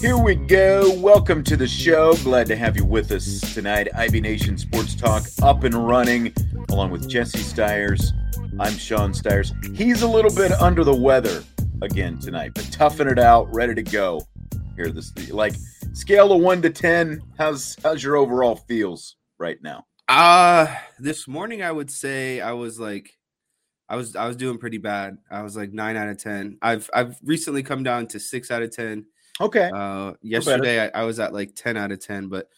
Here we go. Welcome to the show. Glad to have you with us tonight. IB Nation Sports Talk up and running, along with Jesse Stiers. I'm Sean Stiers. He's a little bit under the weather again tonight, but toughing it out, ready to go. Here, this like scale of one to ten. How's how's your overall feels right now? Uh this morning I would say I was like I was I was doing pretty bad. I was like nine out of ten. I've I've recently come down to six out of ten. Okay. Uh, yesterday I, I, was at like 10 out of 10, but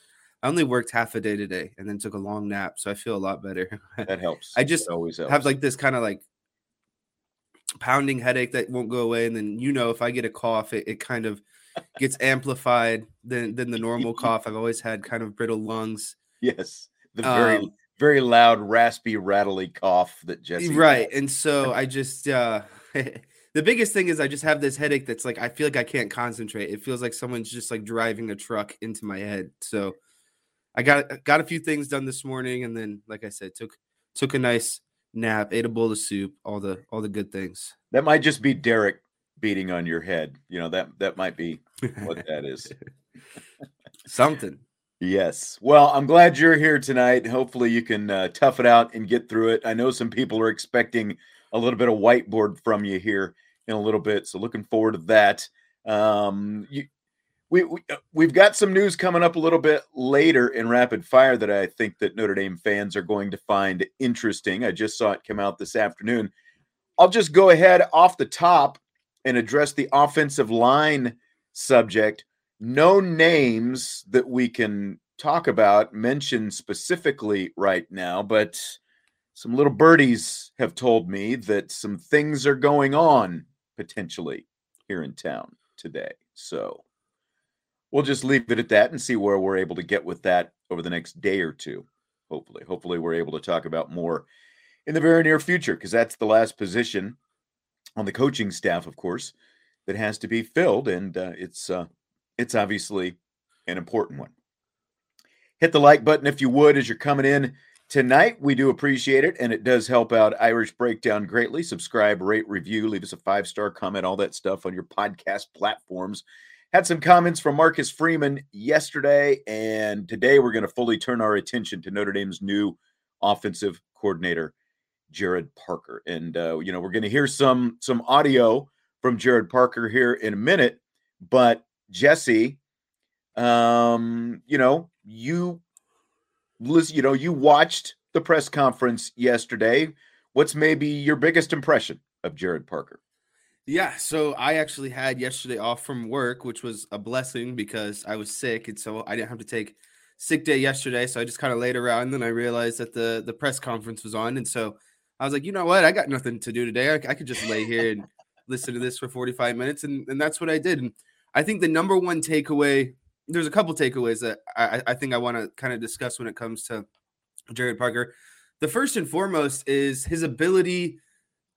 I only worked half a day today and then took a long nap. So I feel a lot better. That helps. I just That always helps. have like this kind of like pounding headache that won't go away. And then, you know, if I get a cough, it, it kind of gets amplified than, than the normal cough. I've always had kind of brittle lungs. yes. The very Um, very loud, raspy, rattly cough that Jesse right. And so I just, uh, the biggest thing is I just have this headache that's like I feel like I can't concentrate. It feels like someone's just like driving a truck into my head. So I got got a few things done this morning, and then like I said, took took a nice nap, ate a bowl of soup, all the all the good things. That might just be Derek beating on your head. You know that that might be what that is. Something. Yes. Well, I'm glad you're here tonight. Hopefully, you can uh, tough it out and get through it. I know some people are expecting a little bit of whiteboard from you here in a little bit, so looking forward to that. Um, you, we, we uh, we've got some news coming up a little bit later in rapid fire that I think that Notre Dame fans are going to find interesting. I just saw it come out this afternoon. I'll just go ahead off the top and address the offensive line subject no names that we can talk about mentioned specifically right now, but some little birdies have told me that some things are going on potentially here in town today. So we'll just leave it at that and see where we're able to get with that over the next day or two. Hopefully, hopefully, we're able to talk about more in the very near future because that's the last position on the coaching staff, of course, that has to be filled, and uh, it's uh, it's obviously an important one. Hit the like button if you would as you're coming in tonight. We do appreciate it, and it does help out Irish Breakdown greatly. Subscribe, rate, review, leave us a five star comment, all that stuff on your podcast platforms. Had some comments from Marcus Freeman yesterday, and today we're going to fully turn our attention to Notre Dame's new offensive coordinator, Gerad Parker. And uh, you know, we're going to hear some some audio from Gerad Parker here in a minute, but Jesse, um, you know, you listen, you know, you watched the press conference yesterday. What's maybe your biggest impression of Gerad Parker? Yeah, so I actually had yesterday off from work, which was a blessing because I was sick, and so I didn't have to take sick day yesterday. So I just kind of laid around, and then I realized that the the press conference was on, and so I was like, you know what, I got nothing to do today. I, I could just lay here and listen to this for forty five minutes, and and that's what I did. And I think the number one takeaway, there's a couple takeaways that I, I think I want to kind of discuss when it comes to Gerad Parker. The first and foremost is his ability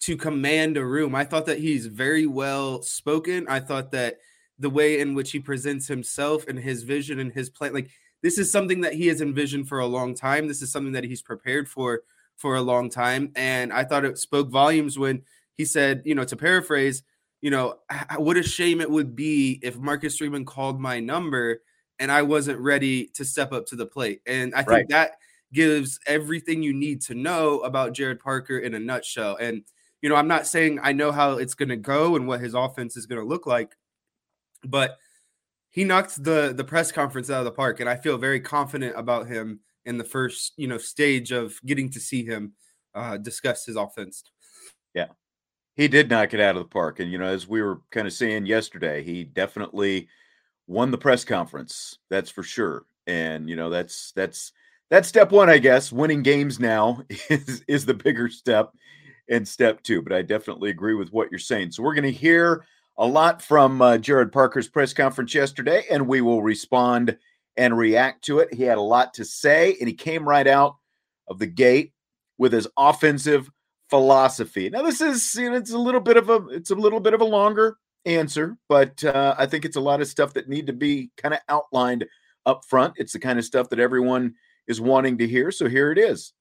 to command a room. I thought that he's very well spoken. I thought that the way in which he presents himself and his vision and his plan, like this is something that he has envisioned for a long time. This is something that he's prepared for for a long time. And I thought it spoke volumes when he said, you know, to paraphrase, you know, what a shame it would be if Marcus Freeman called my number and I wasn't ready to step up to the plate. And I think right. that gives everything you need to know about Gerad Parker in a nutshell. And, you know, I'm not saying I know how it's going to go and what his offense is going to look like, but he knocked the the press conference out of the park and I feel very confident about him in the first, you know, stage of getting to see him uh, discuss his offense. Yeah. He did knock it out of the park and you know, as we were kind of saying yesterday, he definitely won the press conference. That's for sure. And you know, that's that's that's step one, I guess. Winning games now is is the bigger step and step two. But I definitely agree with what you're saying. So we're going to hear a lot from uh, Gerad Parker's press conference yesterday, and we will respond and react to it. He had a lot to say, and he came right out of the gate with his offensive philosophy. Now, this is you know, it's a little bit of a it's a little bit of a longer answer, but uh, I think it's a lot of stuff that need to be kind of outlined up front. It's the kind of stuff that everyone is wanting to hear. So here it is.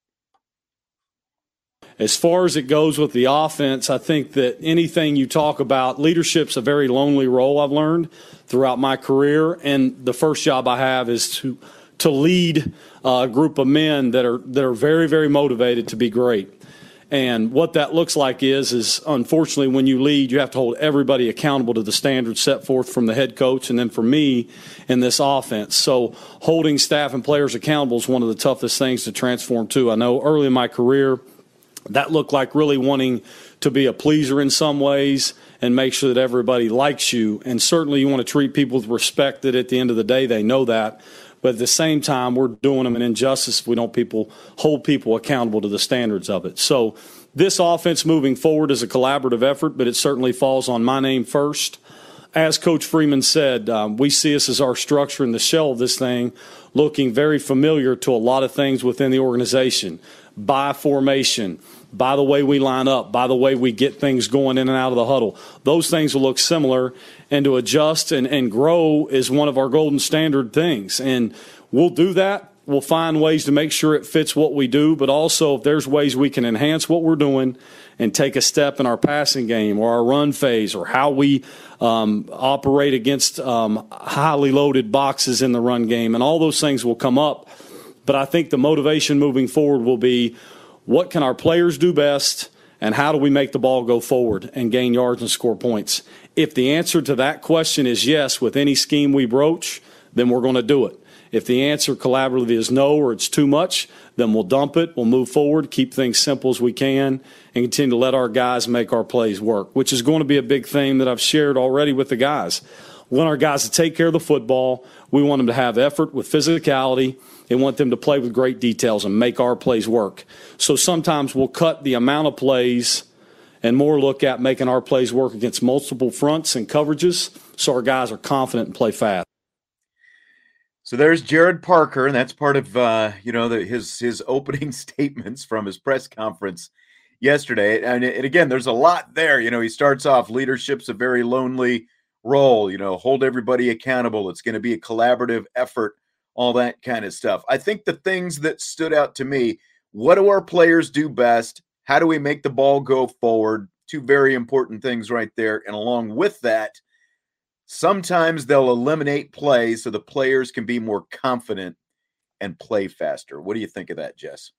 As far as it goes with the offense, I think that anything you talk about, leadership's a very lonely role I've learned throughout my career. And the first job I have is to to lead a group of men that are that are very, very motivated to be great. And what that looks like is, is unfortunately, when you lead, you have to hold everybody accountable to the standards set forth from the head coach and then for me in this offense. So holding staff and players accountable is one of the toughest things to transform to. I know early in my career, that looked like really wanting to be a pleaser in some ways and make sure that everybody likes you. And certainly you want to treat people with respect that at the end of the day they know that. But at the same time, we're doing them an injustice if we don't people hold people accountable to the standards of it. So this offense moving forward is a collaborative effort, but it certainly falls on my name first. As Coach Freeman said, um, we see this as our structure in the shell of this thing, looking very familiar to a lot of things within the organization by formation, by the way we line up, by the way we get things going in and out of the huddle. Those things will look similar, and to adjust and, and grow is one of our golden standard things. And we'll do that. We'll find ways to make sure it fits what we do, but also if there's ways we can enhance what we're doing and take a step in our passing game or our run phase or how we um, operate against um, highly loaded boxes in the run game, and all those things will come up. But I think the motivation moving forward will be what can our players do best and how do we make the ball go forward and gain yards and score points? If the answer to that question is yes with any scheme we broach, then we're going to do it. If the answer collaboratively is no or it's too much, then we'll dump it, we'll move forward, keep things simple as we can, and continue to let our guys make our plays work, which is going to be a big theme that I've shared already with the guys. We want our guys to take care of the football. We want them to have effort with physicality and want them to play with great details and make our plays work. So sometimes we'll cut the amount of plays and more look at making our plays work against multiple fronts and coverages so our guys are confident and play fast. So there's Gerad Parker, and that's part of uh, you know the, his his opening statements from his press conference yesterday. And, and again, there's a lot there. You know, he starts off leadership's a very lonely role. You know, hold everybody accountable. It's going to be a collaborative effort all that kind of stuff. I think the things that stood out to me what do our players do best? How do we make the ball go forward? Two very important things right there. And along with that, sometimes they'll eliminate plays so the players can be more confident and play faster. What do you think of that, Jess?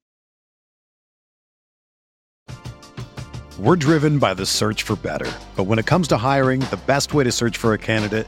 We're driven by the search for better. But when it comes to hiring, the best way to search for a candidate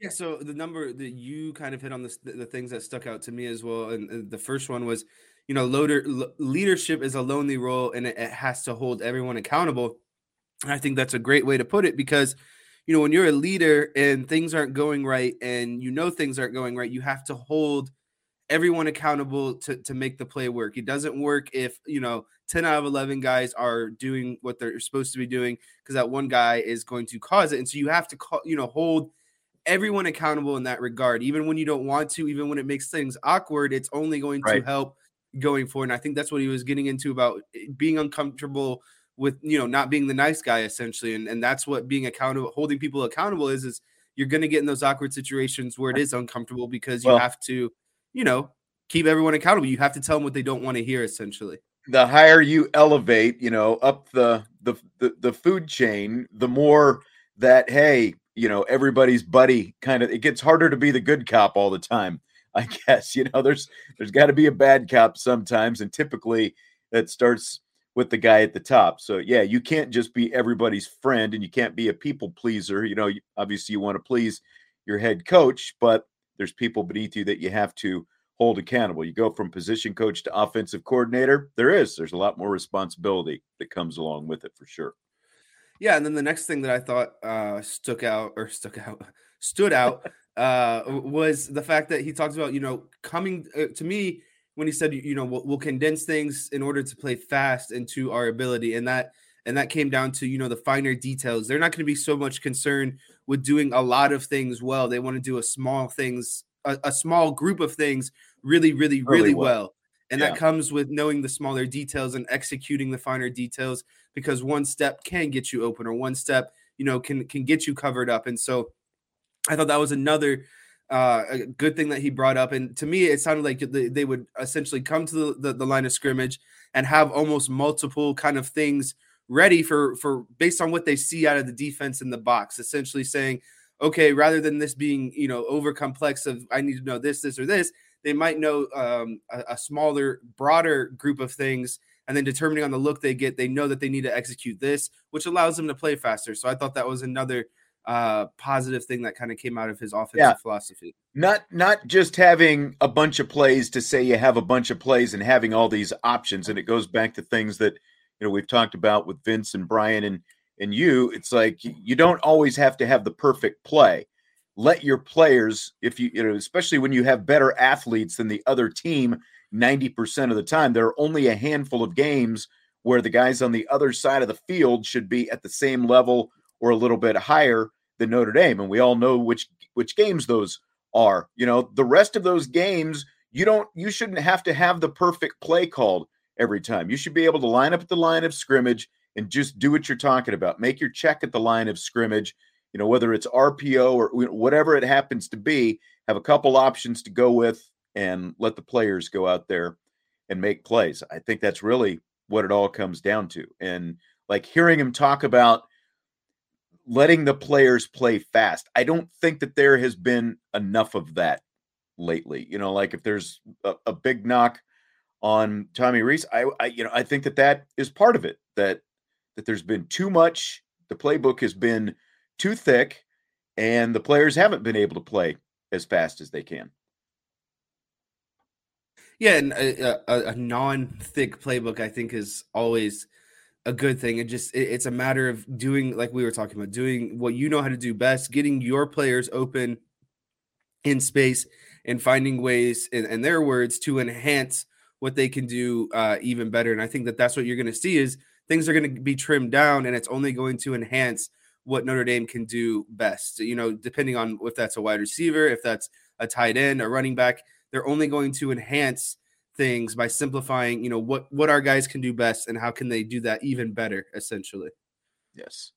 Yeah, so the number that you kind of hit on the, the things that stuck out to me as well, and the first one was, you know, loader, leadership is a lonely role, and it, it has to hold everyone accountable. And I think that's a great way to put it because, you know, when you're a leader and things aren't going right, and you know things aren't going right, you have to hold everyone accountable to, to make the play work. It doesn't work if, you know, 10 out of 11 guys are doing what they're supposed to be doing because that one guy is going to cause it. And so you have to call, you know, hold everyone accountable in that regard. Even when you don't want to, even when it makes things awkward, it's only going right. to help going forward. And I think that's what he was getting into about eh, being uncomfortable with, you know, not being the nice guy essentially. And, and that's what being accountable, holding people accountable is, is you're going to get in those awkward situations where it is uncomfortable because you well, have to you know, keep everyone accountable. You have to tell them what they don't want to hear, essentially. The higher you elevate, you know, up the the the, the food chain, the more that hey, you know, everybody's buddy kind of it gets harder to be the good cop all the time. I guess you know there's there's got to be a bad cop sometimes, and typically that starts with the guy at the top. So yeah, you can't just be everybody's friend, and you can't be a people pleaser. You know, obviously you want to please your head coach, but there's people beneath you that you have to hold accountable. You go from position coach to offensive coordinator, there is. There's a lot more responsibility that comes along with it for sure. Yeah, and then the next thing that I thought uh, stuck out or stuck out stood out uh, was the fact that he talks about you know coming uh, to me when he said you know we'll, we'll condense things in order to play fast into our ability, and that and that came down to you know the finer details. They're not going to be so much concerned with doing a lot of things well. They want to do a small things, a, a small group of things really, really, really, really well. well. And yeah. that comes with knowing the smaller details and executing the finer details because one step can get you open or one step, you know, can can get you covered up. And so I thought that was another uh, a good thing that he brought up. And to me, it sounded like they, would essentially come to the, the, the line of scrimmage and have almost multiple kind of things ready for for based on what they see out of the defense in the box essentially saying okay rather than this being you know over complex of i need to know this this or this they might know um, a, a, smaller broader group of things and then determining on the look they get they know that they need to execute this which allows them to play faster. So i thought that was another uh positive thing that kind of came out of his offensive yeah. philosophy. Not not just having a bunch of plays to say you have a bunch of plays and having all these options and it goes back to things that you know we've talked about with Vince and Brian and and you it's like you don't always have to have the perfect play let your players if you you know especially when you have better athletes than the other team 90% of the time there are only a handful of games where the guys on the other side of the field should be at the same level or a little bit higher than Notre Dame and we all know which which games those are you know the rest of those games you don't you shouldn't have to have the perfect play called every time. You should be able to line up at the line of scrimmage and just do what you're talking about. Make your check at the line of scrimmage, you know, whether it's RPO or whatever it happens to be, have a couple options to go with and let the players go out there and make plays. I think that's really what it all comes down to. And like hearing him talk about letting the players play fast, I don't think that there has been enough of that lately. You know, like if there's a, a big knock on Tommy Rees, I, I, you know, I think that that is part of it. That that there's been too much. The playbook has been too thick, and the players haven't been able to play as fast as they can. Yeah, and a, a, a non-thick playbook, I think, is always a good thing. It just it, it's a matter of doing, like we were talking about, doing what you know how to do best, getting your players open in space, and finding ways, in, in their words, to enhance what they can do uh, even better. And I think that that's what you're going to see is things are going to be trimmed down, and it's only going to enhance what Notre Dame can do best. You know, depending on if that's a wide receiver, if that's a tight end, a running back, they're only going to enhance things by simplifying, you know, what what our guys can do best and how can they do that even better, essentially. Yes.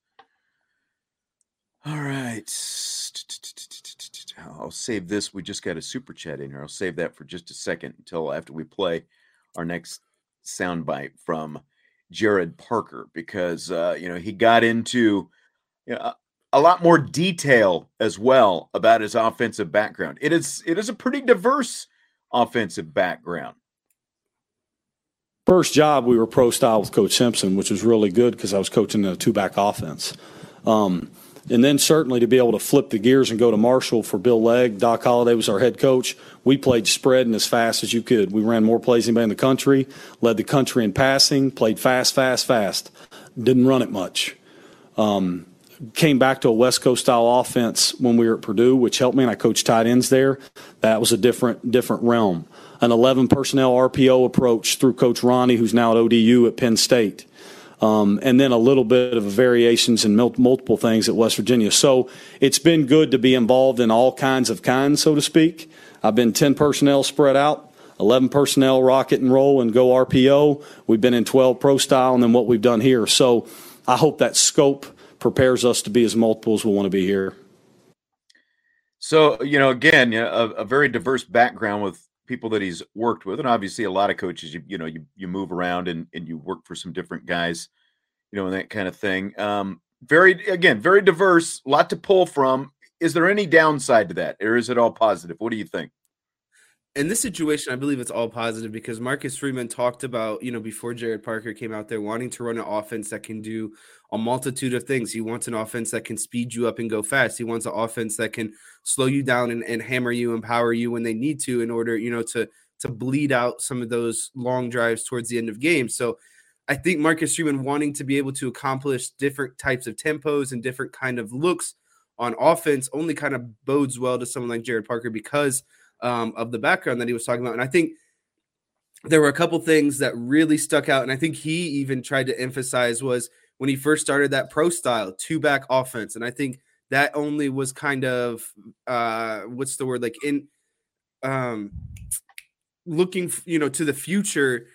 All right. I'll save this. We just got a super chat in here. I'll save that for just a second until after we play our next soundbite from Gerad Parker because uh, you know he got into you know, a lot more detail as well about his offensive background. It is it is a pretty diverse offensive background. First job, we were pro style with Coach Simpson, which was really good because I was coaching a two back offense. Um, and then certainly to be able to flip the gears and go to Marshall for Bill Legg. Doc Holliday was our head coach. We played spread and as fast as you could. We ran more plays than anybody in the country, led the country in passing, played fast, fast, fast. Didn't run it much. Um, came back to a West Coast style offense when we were at Purdue, which helped me, and I coached tight ends there. That was a different different realm. An 11 personnel RPO approach through Coach Rahne, who's now at ODU at Penn State um, and then a little bit of variations in multiple things at West Virginia. So it's been good to be involved in all kinds of kinds, so to speak. I've been 10 personnel spread out, 11 personnel rocket and roll and go RPO. We've been in 12 pro style, and then what we've done here. So I hope that scope prepares us to be as multiple as we want to be here. So, you know, again, a, a very diverse background with people that he's worked with, and obviously a lot of coaches, you you know, you you move around and and you work for some different guys, you know, and that kind of thing. Um, very again, very diverse, lot to pull from. Is there any downside to that, or is it all positive? What do you think? In this situation, I believe it's all positive because Marcus Freeman talked about, you know, before Gerad Parker came out there wanting to run an offense that can do a multitude of things. He wants an offense that can speed you up and go fast. He wants an offense that can slow you down and, and hammer you, empower you when they need to in order, you know, to to bleed out some of those long drives towards the end of games. So I think Marcus Freeman wanting to be able to accomplish different types of tempos and different kind of looks on offense only kind of bodes well to someone like Gerad Parker because – um, of the background that he was talking about. And I think there were a couple things that really stuck out. And I think he even tried to emphasize was when he first started that pro style two back offense. And I think that only was kind of uh, what's the word like in um, looking, you know, to the future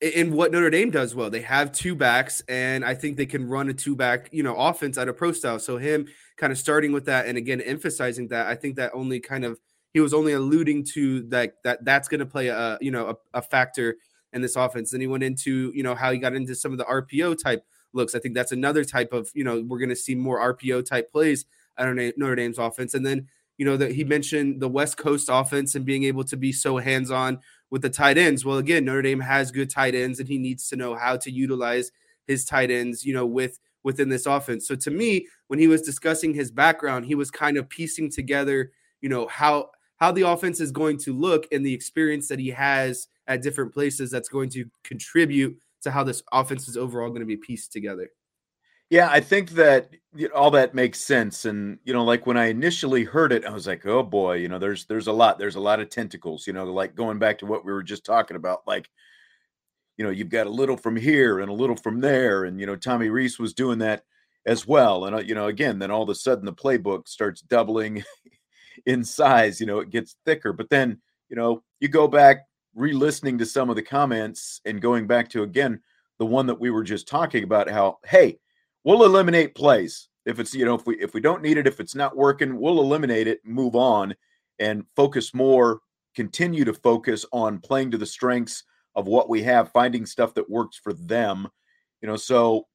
in what Notre Dame does well. They have two backs, and I think they can run a two back, you know, offense out of pro style. So him kind of starting with that and again emphasizing that, I think that only kind of he was only alluding to that that that's going to play a you know a, a, factor in this offense. Then he went into you know how he got into some of the RPO type looks. I think that's another type of you know we're going to see more RPO type plays at Notre Dame's offense. And then you know that he mentioned the West Coast offense and being able to be so hands on with the tight ends. Well, again, Notre Dame has good tight ends, and he needs to know how to utilize his tight ends. You know with within this offense. So to me, when he was discussing his background, he was kind of piecing together, you know, how how the offense is going to look and the experience that he has at different places that's going to contribute to how this offense is overall going to be pieced together. Yeah, I think that all that makes sense. And you know, like when I initially heard it, I was like, "Oh boy, you know, there's there's a lot, there's a lot of tentacles." You know, like going back to what we were just talking about, like you know, you've got a little from here and a little from there, and you know, Tommy Rees was doing that as well. And uh, you know, again, then all of a sudden the playbook starts doubling in size, you know, it gets thicker. But then, you know, you go back re-listening to some of the comments and going back to again the one that we were just talking about how hey we'll eliminate plays if it's you know if we if we don't need it if it's not working we'll eliminate it move on and focus more continue to focus on playing to the strengths of what we have finding stuff that works for them you know so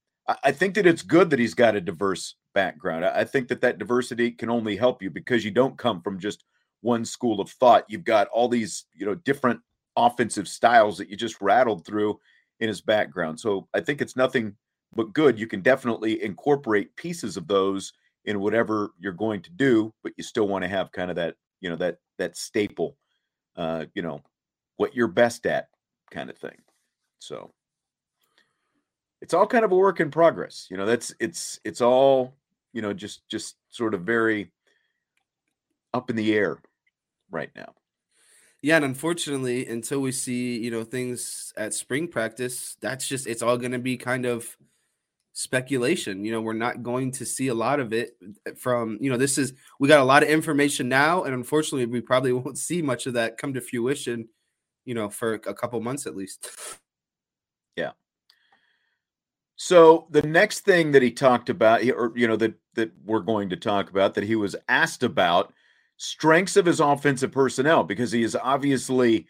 i think that it's good that he's got a diverse background. I think that that diversity can only help you because you don't come from just one school of thought. You've got all these, you know, different offensive styles that you just rattled through in his background. So I think it's nothing but good. You can definitely incorporate pieces of those in whatever you're going to do, but you still want to have kind of that, you know, that that staple, uh, you know, what you're best at kind of thing. So it's all kind of a work in progress. You know, that's it's it's all you know, just just sort of very up in the air right now. Yeah, and unfortunately, until we see you know things at spring practice, that's just it's all going to be kind of speculation. You know, we're not going to see a lot of it eh, from you know this is we got a lot of information now, and unfortunately, we probably won't see much of that come to fruition. you know, for a couple months at least. Yeah. So the next thing that he talked about, or you know, that that we're going to talk about, that he was asked about, strengths of his offensive personnel, because he has obviously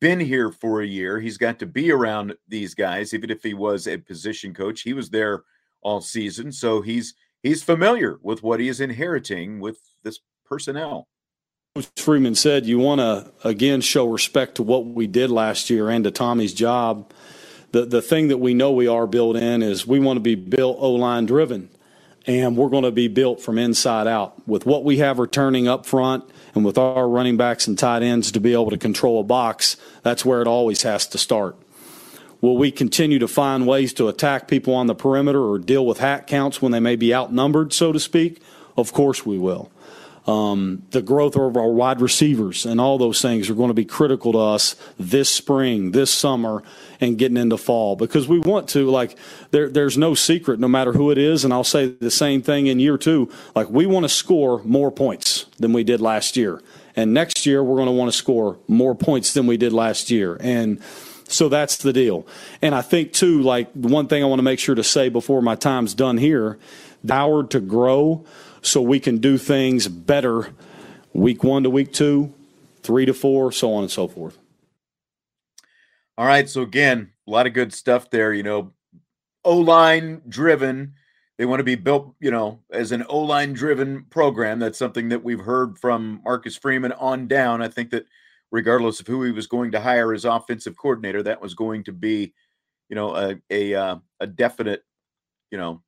been here for a year. He's got to be around these guys, even if he was a position coach. He was there all season, so he's he's familiar with what he is inheriting with this personnel. Freeman said, "You want to again show respect to what we did last year and to Tommy's job." The the thing that we know we are built in is we want to be built O line driven, and we're going to be built from inside out with what we have returning up front and with our running backs and tight ends to be able to control a box. That's where it always has to start. Will we continue to find ways to attack people on the perimeter or deal with hat counts when they may be outnumbered, so to speak? Of course we will um, the growth of our wide receivers and all those things are going to be critical to us this spring, this summer, and getting into fall. Because we want to like there, there's no secret no matter who it is and i'll say the same thing in year two like we want to score more points than we did last year. And next year we're going to want to score more points than we did last year. And so that's the deal. And i think too like one thing i want to make sure to say before my time's done here howard to grow so we can do things better week one to week two, three to four, so on and so forth. All right. So, again, a lot of good stuff there. You know, O line driven. They want to be built, you know, as an O line driven program. That's something that we've heard from Marcus Freeman on down. I think that regardless of who he was going to hire as offensive coordinator, that was going to be, you know, a a, uh, a definite, you know,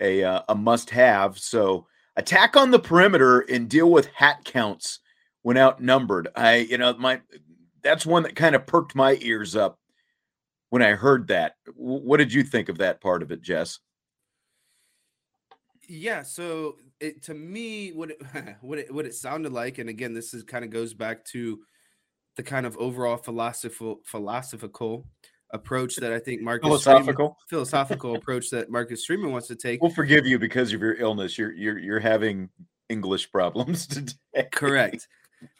a uh, a must have. So attack on the perimeter and deal with hat counts when outnumbered. I you know my that's one that kind of perked my ears up when I heard that. What did you think of that part of it, Jess? Yeah, so it to me what it, what it what it sounded like, and again, this is kind of goes back to the kind of overall philosophical philosophical approach that I think Marcus philosophical philosophical approach that Marcus Freeman wants to take. We'll forgive you because of your illness. You're you're you're having English problems today. Correct.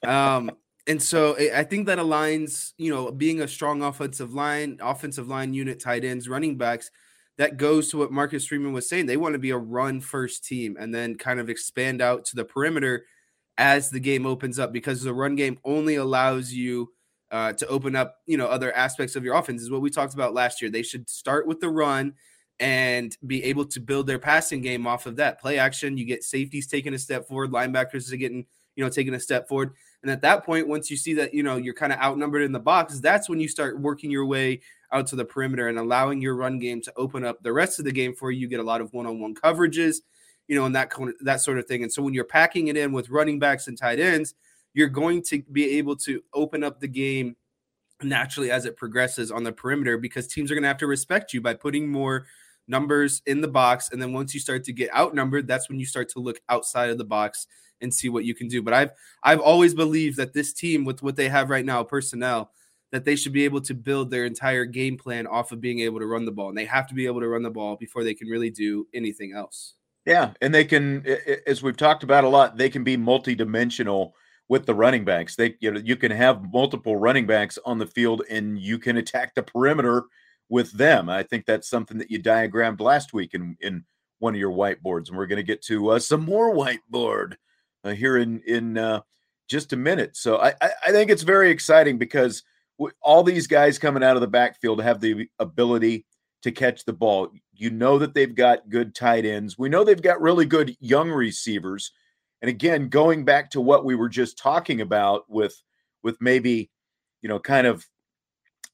Um, and so I think that aligns, you know, being a strong offensive line, offensive line unit, tight ends, running backs. That goes to what Marcus Freeman was saying. They want to be a run first team and then kind of expand out to the perimeter as the game opens up because the run game only allows you uh, to open up, you know, other aspects of your offense is what we talked about last year. They should start with the run and be able to build their passing game off of that play action. You get safeties taking a step forward, linebackers are getting, you know, taking a step forward. And at that point, once you see that, you know, you're kind of outnumbered in the box, that's when you start working your way out to the perimeter and allowing your run game to open up the rest of the game for you. You get a lot of one-on-one coverages, you know, and that that sort of thing. And so when you're packing it in with running backs and tight ends, you're going to be able to open up the game naturally as it progresses on the perimeter because teams are going to have to respect you by putting more numbers in the box. And then once you start to get outnumbered that's when you start to look outside of the box and see what you can do. But i've i've always believed that this team with what they have right now personnel that they should be able to build their entire game plan off of being able to run the ball. And they have to be able to run the ball before they can really do anything else. Yeah and they can as we've talked about a lot they can be multidimensional with the running backs. They you know you can have multiple running backs on the field and you can attack the perimeter with them. I think that's something that you diagrammed last week in in one of your whiteboards, and we're going to get to uh, some more whiteboard uh, here in in uh, just a minute. So I, I, think it's very exciting because all these guys coming out of the backfield have the ability to catch the ball. You know that they've got good tight ends. We know they've got really good young receivers and again, going back to what we were just talking about with with maybe, you know, kind of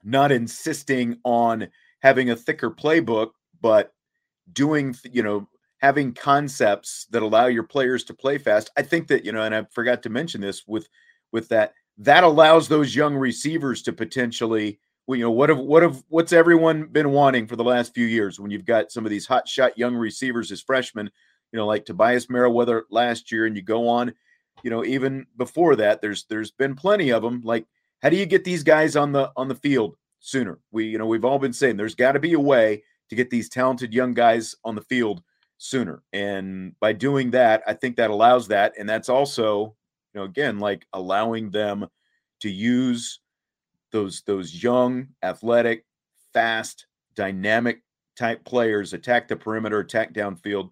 not insisting on having a thicker playbook, but doing, you know, having concepts that allow your players to play fast. I think that, you know, and I forgot to mention this with with that that allows those young receivers to potentially you know what have what have what's everyone been wanting for the last few years when you've got some of these hot shot young receivers as freshmen you know, like Tobias Merriweather last year, and you go on, you know, even before that, there's there's been plenty of them. Like, how do you get these guys on the on the field sooner? We, you know, we've all been saying there's got to be a way to get these talented young guys on the field sooner. And by doing that, I think that allows that. And that's also, you know, again, like allowing them to use those those young, athletic, fast, dynamic type players attack the perimeter, attack downfield,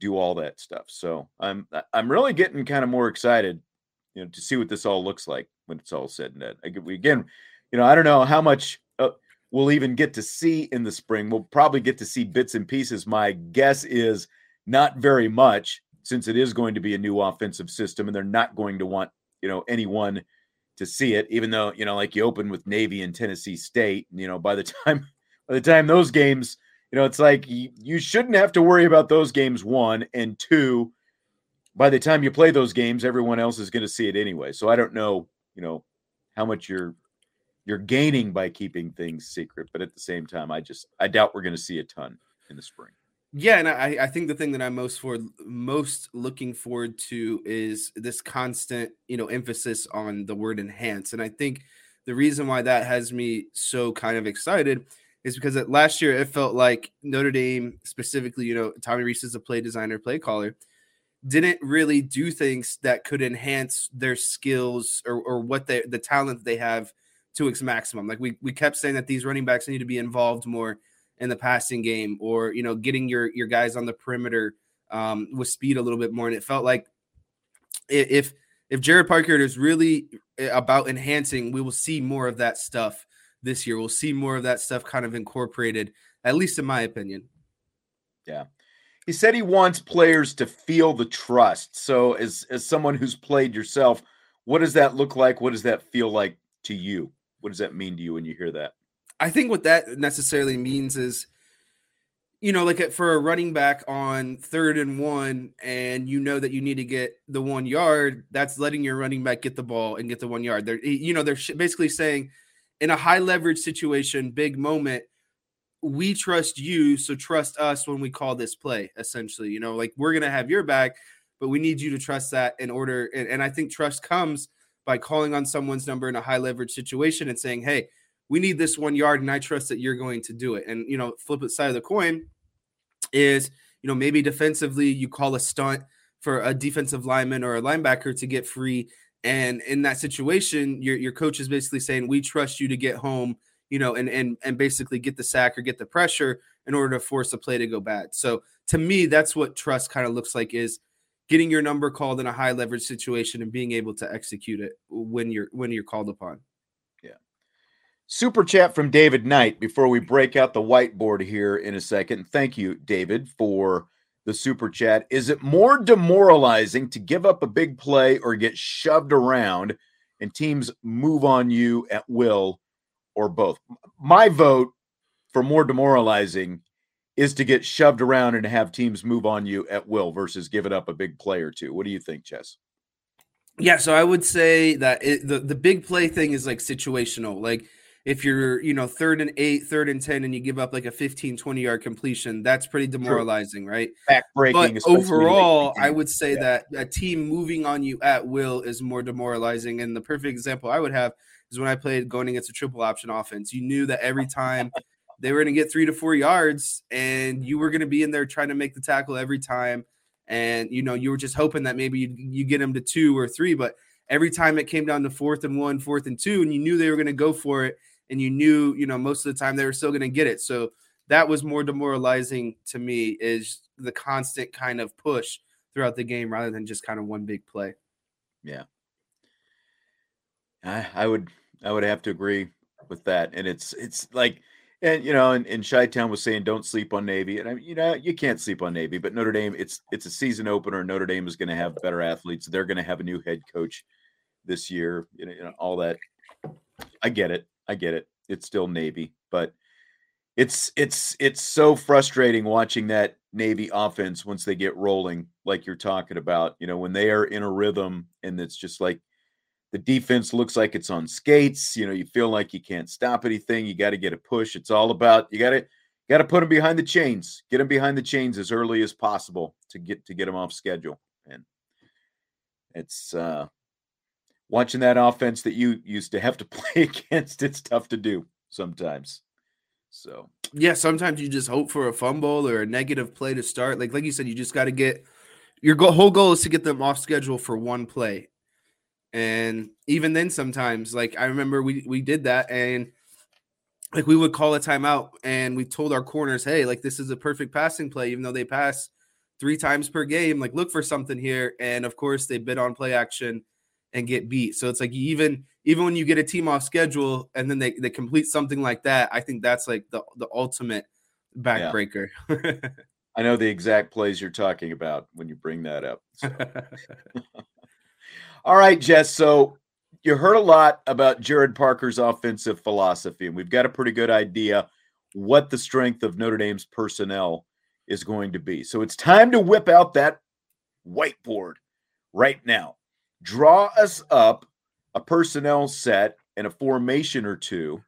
do all that stuff. So I'm I'm really getting kind of more excited, you know, to see what this all looks like when it's all said and done. Again, you know, I don't know how much uh, we'll even get to see in the spring. We'll probably get to see bits and pieces. My guess is not very much, since it is going to be a new offensive system, and they're not going to want you know anyone to see it. Even though you know, like you open with Navy and Tennessee State, you know, by the time by the time those games, you know, it's like you, you shouldn't have to worry about those games. One and two. By the time you play those games, everyone else is going to see it anyway. So I don't know, you know, how much you're you're gaining by keeping things secret. But at the same time, I just I doubt we're going to see a ton in the spring. Yeah, and I, I think the thing that I'm most for most looking forward to is this constant, you know, emphasis on the word enhance. And I think the reason why that has me so kind of excited is because last year it felt like Notre Dame, specifically, you know, Tommy Rees is a play designer, play caller, didn't really do things that could enhance their skills or, or what they the talent they have to its maximum. Like we we kept saying that these running backs need to be involved more in the passing game, or you know, getting your your guys on the perimeter um, with speed a little bit more. And it felt like if if Gerad Parker is really eh, about enhancing, we will see more of that stuff this year. We'll see more of that stuff kind of incorporated, at least in my opinion. Yeah. He said he wants players to feel the trust. So as as someone who's played yourself, what does that look like? What does that feel like to you? What does that mean to you when you hear that? I think what that necessarily means is, you know, like uh, for a running back on third and one, and you know that you need to get the one yard, that's letting your running back get the ball and get the one yard. They're, you know, they're basically saying in a high leverage situation, big moment, we trust you, so trust us when we call this play, essentially. You know, like we're going to have your back, but we need you to trust that in order. And, and I think trust comes by calling on someone's number in a high leverage situation and saying, hey, we need this one yard, and I trust that you're going to do it. And, you know, flip it side of the coin is, you know, maybe defensively you call a stunt for a defensive lineman or a linebacker to get free. And in that situation, your, your coach is basically saying, we trust you to get home, you know, and, and, and basically get the sack or get the pressure in order to force a play to go bad. So to me, that's what trust kind of looks like is getting your number called in a high leverage situation and being able to execute it when you're when you're called upon. Yeah. Super chat from David Knight before we break out the whiteboard here in a second. Thank you, David, for the super chat. Is it more demoralizing to give up a big play or get shoved around and teams move on you at will or both? My vote for more demoralizing is to get shoved around and have teams move on you at will versus giving up a big play or two. What do you think, Jess? Yeah, so I would say that it, the the big play thing is like situational. Like if you're, you know, third and eight, third and 10, and you give up like a 15, 20 yard completion, that's pretty demoralizing, True. right? Backbreaking. But overall, I would say yeah. that a team moving on you at will is more demoralizing. And the perfect example I would have is when I played going against a triple option offense. You knew that every time they were going to get three to four yards, and you were going to be in there trying to make the tackle every time. And you know, you were just hoping that maybe you you get them to two or three, but every time it came down to fourth and one, fourth and two, and you knew they were going to go for it, and you knew, you know, most of the time they were still going to get it. So that was more demoralizing to me is the constant kind of push throughout the game rather than just kind of one big play. Yeah. I, I would I would have to agree with that. And it's it's like and you know, and, and Chi-Town was saying don't sleep on Navy, and I, you know, you can't sleep on Navy, but Notre Dame, it's it's a season opener. Notre Dame is going to have better athletes. They're going to have a new head coach this year. You know, you know, all that. I get it. I get it. It's still Navy, but it's it's it's so frustrating watching that Navy offense once they get rolling, like you're talking about. You know, when they are in a rhythm, and it's just like the defense looks like it's on skates. You know, you feel like you can't stop anything. You got to get a push. It's all about you got to got to put them behind the chains. Get them behind the chains as early as possible to get to get them off schedule. And it's uh watching that offense that you used to have to play against. It's tough to do sometimes. So yeah, sometimes you just hope for a fumble or a negative play to start. Like like you said, you just got to get your go- whole goal is to get them off schedule for one play And even then, sometimes, like I remember we we did that, and like we would call a timeout, and we told our corners, "Hey, like this is a perfect passing play, even though they pass three times per game. Like look for something here." And of course, they bid on play action and get beat. So it's like even even when you get a team off schedule and then they, they complete something like that, I think that's like the the ultimate backbreaker. Yeah. I know the exact plays you're talking about when you bring that up. So. All right, Jess. So you heard a lot about Gerad Parker's offensive philosophy, and we've got a pretty good idea what the strength of Notre Dame's personnel is going to be. So it's time to whip out that whiteboard right now. Draw us up a personnel set and a formation or two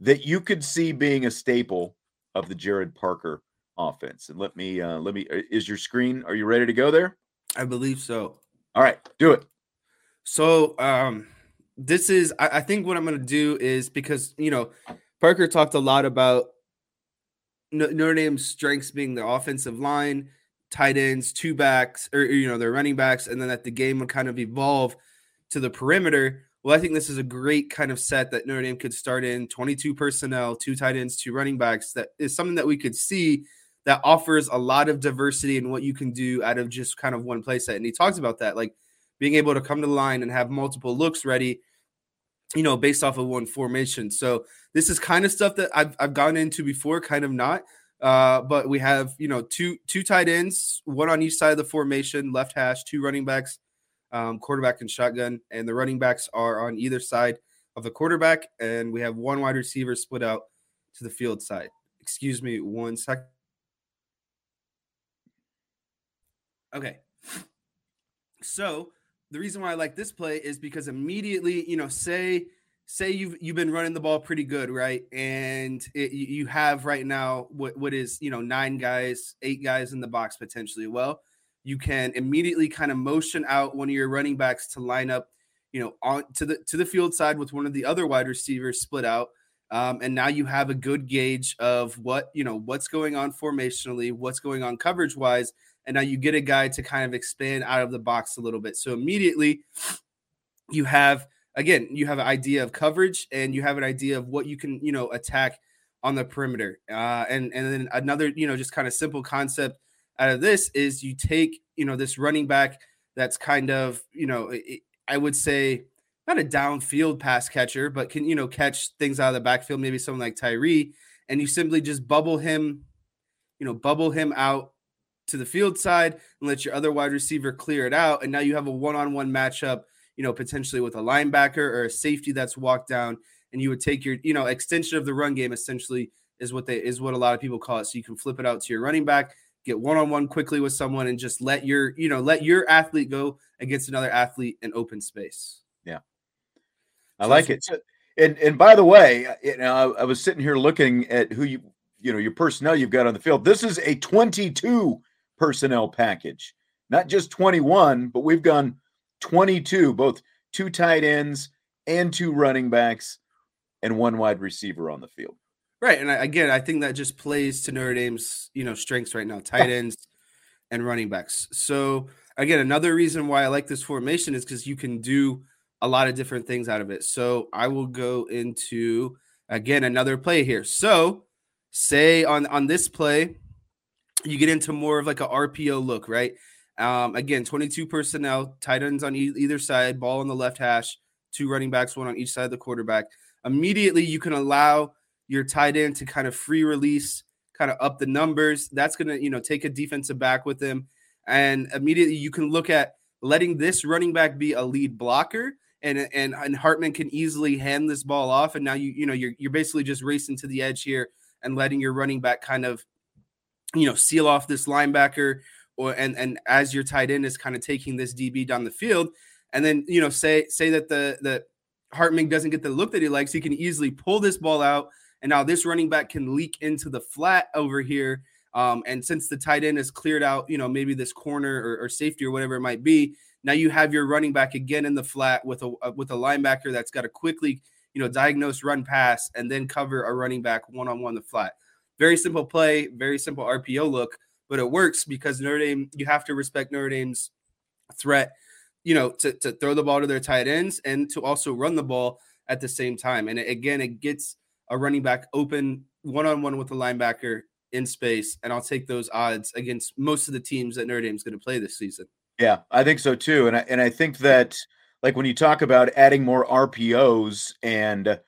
that you could see being a staple of the Gerad Parker offense. And let me uh let me uh, is your screen are you ready to go there? I believe so. All right, do it. So um this is I, I think what I'm gonna do is because you know Parker talked a lot about Notre Dame's strengths being the offensive line, tight ends, two backs, or you know, their running backs, and then that the game would kind of evolve to the perimeter. Well, I think this is a great kind of set that Notre Dame could start in 22 personnel, two tight ends, two running backs. That is something that we could see that offers a lot of diversity in what you can do out of just kind of one play set. And he talks about that, like being able to come to the line and have multiple looks ready, you know, based off of one formation. So this is kind of stuff that I've, I've gone into before, kind of not. Uh, but we have, you know, two two tight ends, one on each side of the formation, left hash, two running backs, um, quarterback and shotgun, and the running backs are on either side of the quarterback, and we have one wide receiver split out to the field side. Excuse me, one second. Okay. So the reason why I like this play is because immediately, you know, say say you've you've been running the ball pretty good, right? And it, you have right now what what is you know nine guys, eight guys in the box potentially. Well, you can immediately kind of motion out one of your running backs to line up, you know, on to the to the field side with one of the other wide receivers split out. Um, and now you have a good gauge of what you know what's going on formationally, what's going on coverage wise, and now you get a guy to kind of expand out of the box a little bit. So immediately you have again, you have an idea of coverage and you have an idea of what you can, you know, attack on the perimeter. Uh, and and then another, you know, just kind of simple concept out of this is you take, you know, this running back that's kind of, you know, it, I would say not a downfield pass catcher, but can you know catch things out of the backfield, maybe someone like Tyree, and you simply just bubble him, you know, bubble him out to the field side and let your other wide receiver clear it out. And now you have a one-on-one matchup, you know, potentially with a linebacker or a safety that's walked down, and you would take your, you know, extension of the run game essentially is what they is what a lot of people call it. So you can flip it out to your running back, get one-on-one quickly with someone, and just let your, you know, let your athlete go against another athlete in open space. Yeah. I so like it. So, and and by the way, uh, you know, I, I was sitting here looking at who you you know your personnel you've got on the field. This is a 22 personnel package, not just 21, but we've gone 22, both two tight ends and two running backs and one wide receiver on the field. Right, and I, again, I think that just plays to Notre Dame's you know strengths right now: tight ends and running backs. So again, another reason why I like this formation is because you can do a lot of different things out of it. So I will go into again another play here. So say on on this play, you get into more of like a RPO look, right? Um, again, 22 personnel, tight ends on e- either side, ball on the left hash, two running backs, one on each side of the quarterback. Immediately, you can allow your tight end to kind of free release, kind of up the numbers. That's going to, you know, take a defensive back with him. And immediately, you can look at letting this running back be a lead blocker. And, and and Hartman can easily hand this ball off, and now you you know you're you're basically just racing to the edge here and letting your running back kind of you know, seal off this linebacker or and and as your tight end is kind of taking this DB down the field, and then you know, say say that the the Hartman doesn't get the look that he likes, he can easily pull this ball out, and now this running back can leak into the flat over here. Um, and since the tight end is cleared out, you know, maybe this corner or, or, safety or whatever it might be, now you have your running back again in the flat with a with a linebacker that's got to quickly, you know, diagnose run pass and then cover a running back one on one the flat. Very simple play, very simple RPO look, but it works because Notre Dame, you have to respect Notre Dame's threat you know, to, to throw the ball to their tight ends and to also run the ball at the same time. And again, it gets a running back open one on one with a linebacker in space. And I'll take those odds against most of the teams that Notre Dame's going to play this season. Yeah, I think so too. And I, and I think that, like, when you talk about adding more RPOs and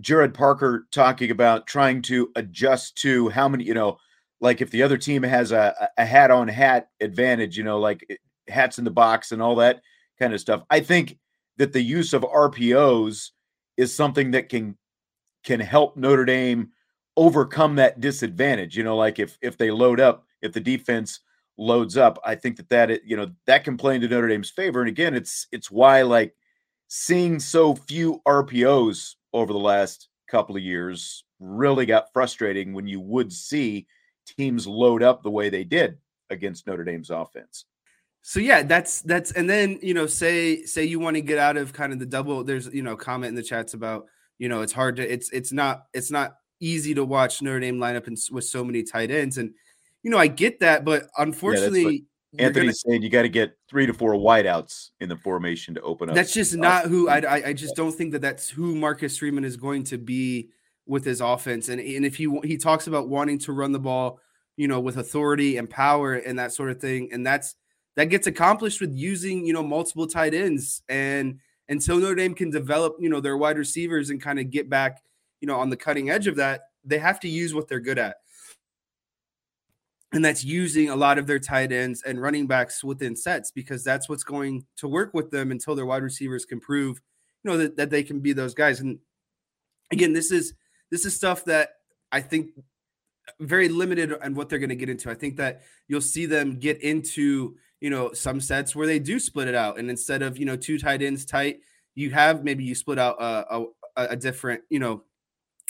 Gerad Parker talking about trying to adjust to how many, you know, like if the other team has a, a hat on hat advantage, you know, like eh, hats in the box and all that kind of stuff. I think that the use of RPOs is something that can can help Notre Dame overcome that disadvantage. You know, like if if they load up, if the defense loads up, I think that that you know that can play into Notre Dame's favor. And again, it's it's why like seeing so few RPOs over the last couple of years really got frustrating when you would see teams load up the way they did against Notre Dame's offense. So yeah, that's that's and then you know say say you want to get out of kind of the double. There's you know comment in the chats about you know it's hard to it's it's not it's not easy to watch Notre Dame lineup and with so many tight ends and you know I get that, but unfortunately. Yeah, Anthony's gonna, saying you got to get three to four wideouts in the formation to open up. That's just not who I, I. I just don't think that that's who Marcus Freeman is going to be with his offense. And and if he he talks about wanting to run the ball, you know, with authority and power and that sort of thing, and that's that gets accomplished with using you know multiple tight ends and until Notre Dame can develop you know their wide receivers and kind of get back you know on the cutting edge of that they have to use what they're good at and that's using a lot of their tight ends and running backs within sets because that's what's going to work with them until their wide receivers can prove you know that, that they can be those guys and again this is this is stuff that I think very limited on what they're going to get into. I think that you'll see them get into you know, some sets where they do split it out. And instead of, you know, two tight ends tight, you have maybe you split out a, a, a different, you know,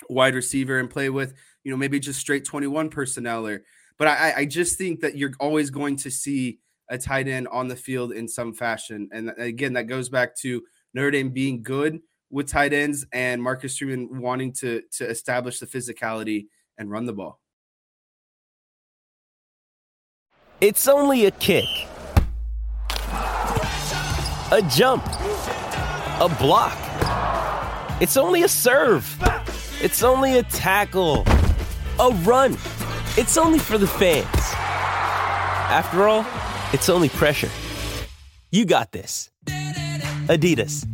wide receiver and play with, you know, maybe just straight 21 personnel or, but I, I just think that you're always going to see a tight end on the field in some fashion. And again, that goes back to Notre Dame being good with tight ends and Marcus Freeman wanting to to establish the physicality and run the ball. It's only a kick a jump, a block. It's only a serve. It's only a tackle, a run. It's only for the fans. After all, it's only pressure. You got this. Adidas.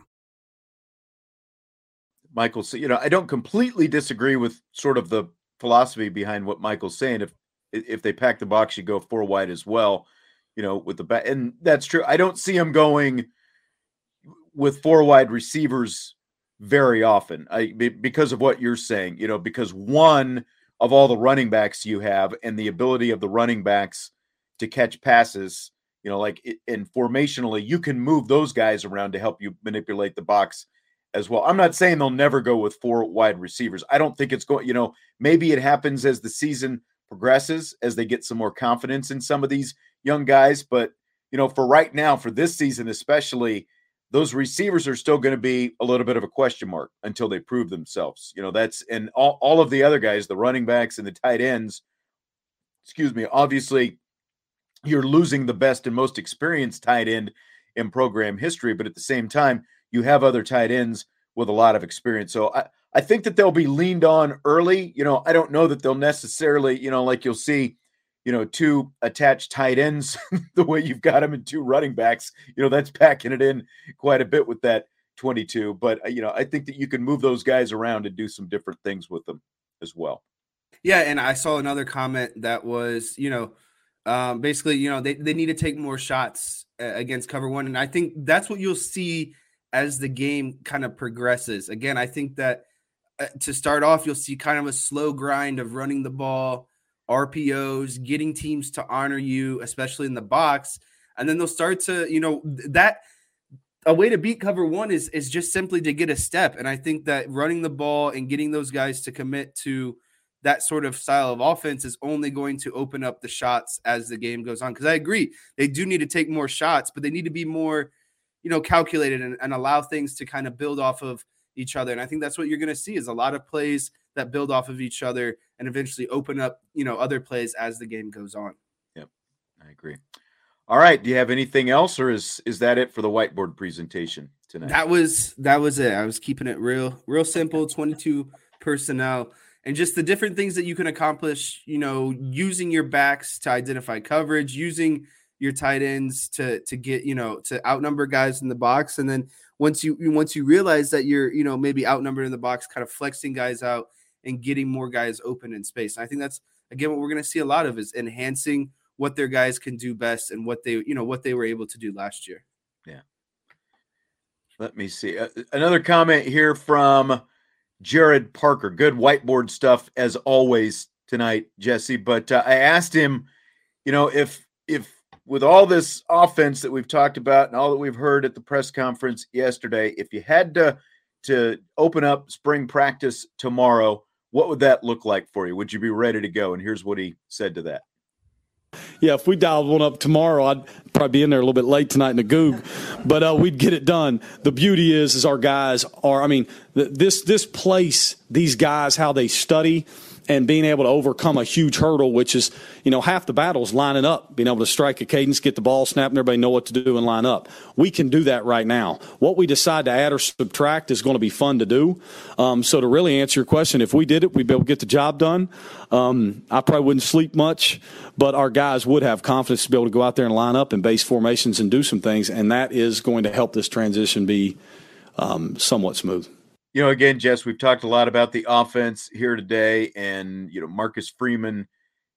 Michael, you know, I don't completely disagree with sort of the philosophy behind what Michael's saying. If if they pack the box, you go four wide as well. You know, with the back, and that's true. I don't see him going with four wide receivers very often. I because of what you're saying. You know, because one of all the running backs you have, and the ability of the running backs to catch passes. You know, like and formationally, you can move those guys around to help you manipulate the box as well. I'm not saying they'll never go with four wide receivers. I don't think it's going, you know, maybe it happens as the season progresses as they get some more confidence in some of these young guys. But, you know, for right now, for this season especially, those receivers are still going to be a little bit of a question mark until they prove themselves. You know, that's and all, all of the other guys, the running backs and the tight ends, excuse me, obviously you're losing the best and most experienced tight end in program history, but at the same time, you have other tight ends with a lot of experience. So I, I think that they'll be leaned on early. You know, I don't know that they'll necessarily, you know, like you'll see, you know, two attached tight ends the way you've got them and two running backs. You know, that's packing it in quite a bit with that 22. But, uh, you know, I think that you can move those guys around and do some different things with them as well. Yeah. And I saw another comment that was, you know, um, basically, you know, they, they need to take more shots uh, against cover one. And I think that's what you'll see as the game kind of progresses. Again, I think that uh, to start off, you'll see kind of a slow grind of running the ball RPOs, getting teams to honor you, especially in the box. And then they'll start to, you know, that a way to beat cover one is is just simply to get a step. And I think that running the ball and getting those guys to commit to that sort of style of offense is only going to open up the shots as the game goes on. Because I agree, they do need to take more shots, but they need to be more, you know, calculated and, and allow things to kind of build off of each other. And I think that's what you're going to see is a lot of plays that build off of each other and eventually open up, you know, other plays as the game goes on. Yep, I agree. All right, do you have anything else, or is is that it for the whiteboard presentation tonight? That was that was it. I was keeping it real, real simple. Twenty two personnel and just the different things that you can accomplish. You know, using your backs to identify coverage, using your tight ends to to get you know to outnumber guys in the box, and then once you once you realize that you're you know maybe outnumbered in the box, kind of flexing guys out and getting more guys open in space. And I think that's again what we're going to see a lot of is enhancing what their guys can do best and what they you know what they were able to do last year. Yeah. Let me see. Uh, another comment here from Gerad Parker. Good whiteboard stuff as always tonight, Jesse. But uh, I asked him, you know, if if with all this offense that we've talked about and all that we've heard at the press conference yesterday, if you had to to open up spring practice tomorrow, what would that look like for you? Would you be ready to go? And here's what he said to that. Yeah, if we dialed one up tomorrow, I'd probably be in there a little bit late tonight in the goog, but uh, we'd get it done. The beauty is, is our guys are. I mean, this this place, these guys, how they study and being able to overcome a huge hurdle, which is, you know, half the battle is lining up, being able to strike a cadence, get the ball snapped, and everybody know what to do and line up. We can do that right now. What we decide to add or subtract is going to be fun to do. Um, so to really answer your question, if we did it, we'd be able to get the job done. Um, I probably wouldn't sleep much, but our guys would have confidence to be able to go out there and line up and base formations and do some things, and that is going to help this transition be um, somewhat smooth you know, again, Jess, we've talked a lot about the offense here today, and you know, Marcus Freeman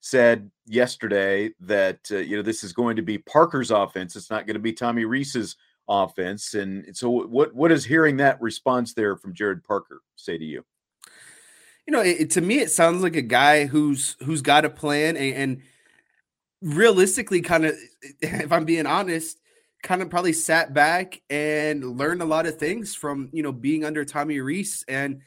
said yesterday that uh, you know this is going to be Parker's offense. It's not going to be Tommy Rees's offense. And so, what what does hearing that response there from Gerad Parker say to you? You know, it, to me, it sounds like a guy who's who's got a plan and, and realistically, kind of, if I'm being honest, kind of probably sat back and learned a lot of things from you know being under Tommy Rees and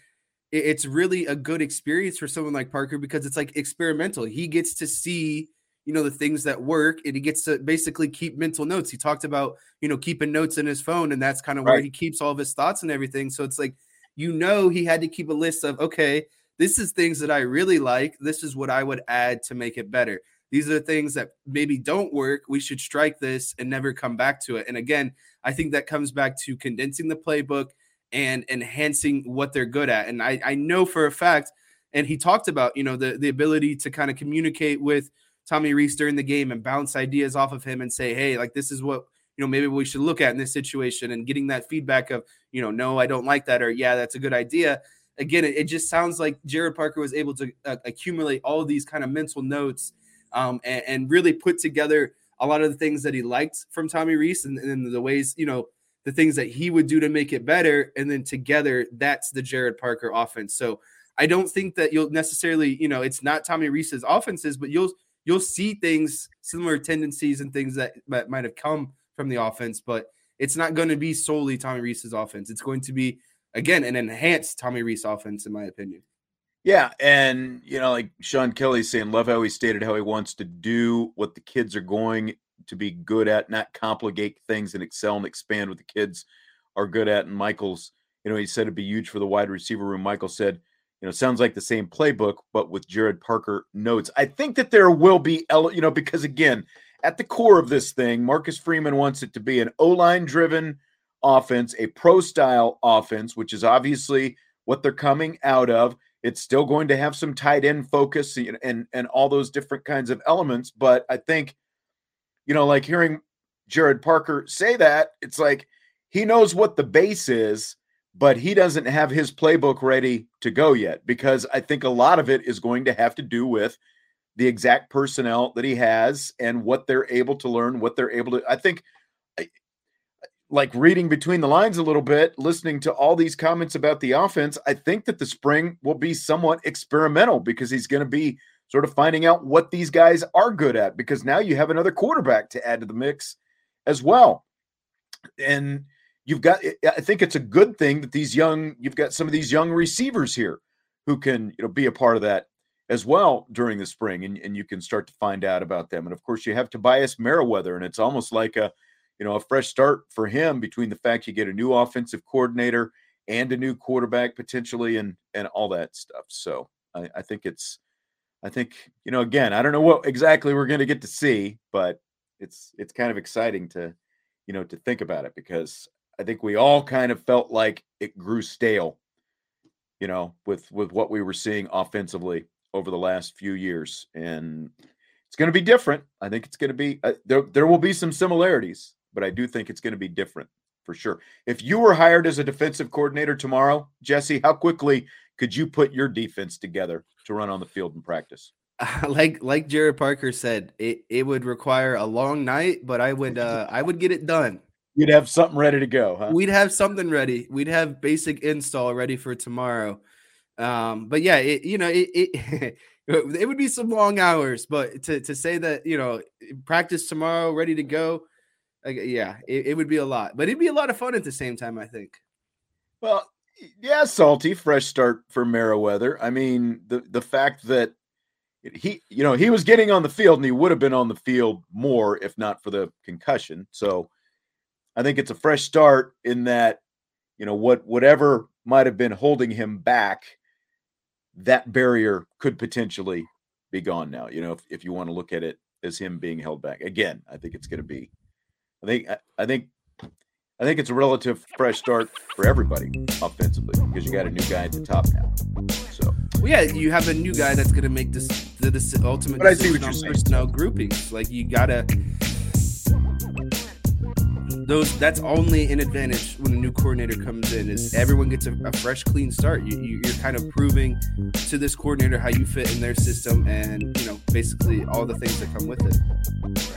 it's really a good experience for someone like Parker because it's like experimental. He gets to see you know the things that work and he gets to basically keep mental notes. He talked about you know keeping notes in his phone and that's kind of right. where he keeps all of his thoughts and everything. So it's like you know he had to keep a list of okay, this is things that I really like. This is what I would add to make it better these are the things that maybe don't work. We should strike this and never come back to it. And again, I think that comes back to condensing the playbook and enhancing what they're good at. And I, I know for a fact, and he talked about, you know, the, the ability to kind of communicate with Tommy Rees during the game and bounce ideas off of him and say, hey, like this is what, you know, maybe we should look at in this situation and getting that feedback of, you know, no, I don't like that, or yeah, that's a good idea. Again, it, it just sounds like Gerad Parker was able to uh, accumulate all these kind of mental notes um, and, and, really put together a lot of the things that he liked from Tommy Rees and, and the ways, you know, the things that he would do to make it better. And then together, that's the Gerad Parker offense. So I don't think that you'll necessarily, you know, it's not Tommy Rees's offenses, but you'll you'll see things, similar tendencies and things that, that might have come from the offense, but it's not going to be solely Tommy Rees's offense. It's going to be again an enhanced Tommy Rees offense, in my opinion. Yeah, and you know, like Sean Kelly's saying, love how he stated how he wants to do what the kids are going to be good at, not complicate things and excel and expand what the kids are good at. And Michael's, you know, he said it'd be huge for the wide receiver room. Michael said, you know, sounds like the same playbook, but with Gerad Parker notes. I think that there will be, you know, because again, at the core of this thing, Marcus Freeman wants it to be an O line driven offense, a pro style offense, which is obviously what they're coming out of. It's still going to have some tight end focus and, and and all those different kinds of elements. But I think, you know, like hearing Gerad Parker say that, it's like he knows what the base is, but he doesn't have his playbook ready to go yet because I think a lot of it is going to have to do with the exact personnel that he has and what they're able to learn, what they're able to. I think like reading between the lines a little bit, listening to all these comments about the offense, I think that the spring will be somewhat experimental because he's going to be sort of finding out what these guys are good at because now you have another quarterback to add to the mix as well. And you've got I think it's a good thing that these young you've got some of these young receivers here who can, you know, be a part of that as well during the spring and, and you can start to find out about them. And of course you have Tobias Merriweather and it's almost like a you know a fresh start for him between the fact you get a new offensive coordinator and a new quarterback potentially and and all that stuff. So I, I think it's I think, you know, again, I don't know what exactly we're going to get to see, but it's it's kind of exciting to, you know, to think about it because I think we all kind of felt like it grew stale, you know, with with what we were seeing offensively over the last few years, and it's going to be different. I think it's going to be uh, there. There will be some similarities, but I do think it's going to be different for sure. If you were hired as a defensive coordinator tomorrow, Jesse, how quickly could you put your defense together to run on the field in practice? like like Gerad Parker said, it, it would require a long night, but I would uh I would get it done. You'd have something ready to go, huh? We'd have something ready. We'd have basic install ready for tomorrow. Um, but yeah, it you know it it, it would be some long hours, but to to say that you know practice tomorrow, ready to go, like, yeah, it, it would be a lot, but it'd be a lot of fun at the same time. I think. Well, yeah, salty, fresh start for Merriweather. I mean, the the fact that he, you know, he was getting on the field and he would have been on the field more if not for the concussion. So I think it's a fresh start in that, you know, what whatever might have been holding him back, that barrier could potentially be gone now. You know, if, if you want to look at it as him being held back. Again, I think it's going to be I think I think I think it's a relative fresh start for everybody offensively because you got a new guy at the top now. So, well, yeah, you have a new guy that's going to make this the, the ultimate but decision on personnel groupings. Like you gotta those. That's only an advantage when a new coordinator comes in. Is everyone gets a, a fresh, clean start. You, you, you're kind of proving to this coordinator how you fit in their system, and you know basically all the things that come with it.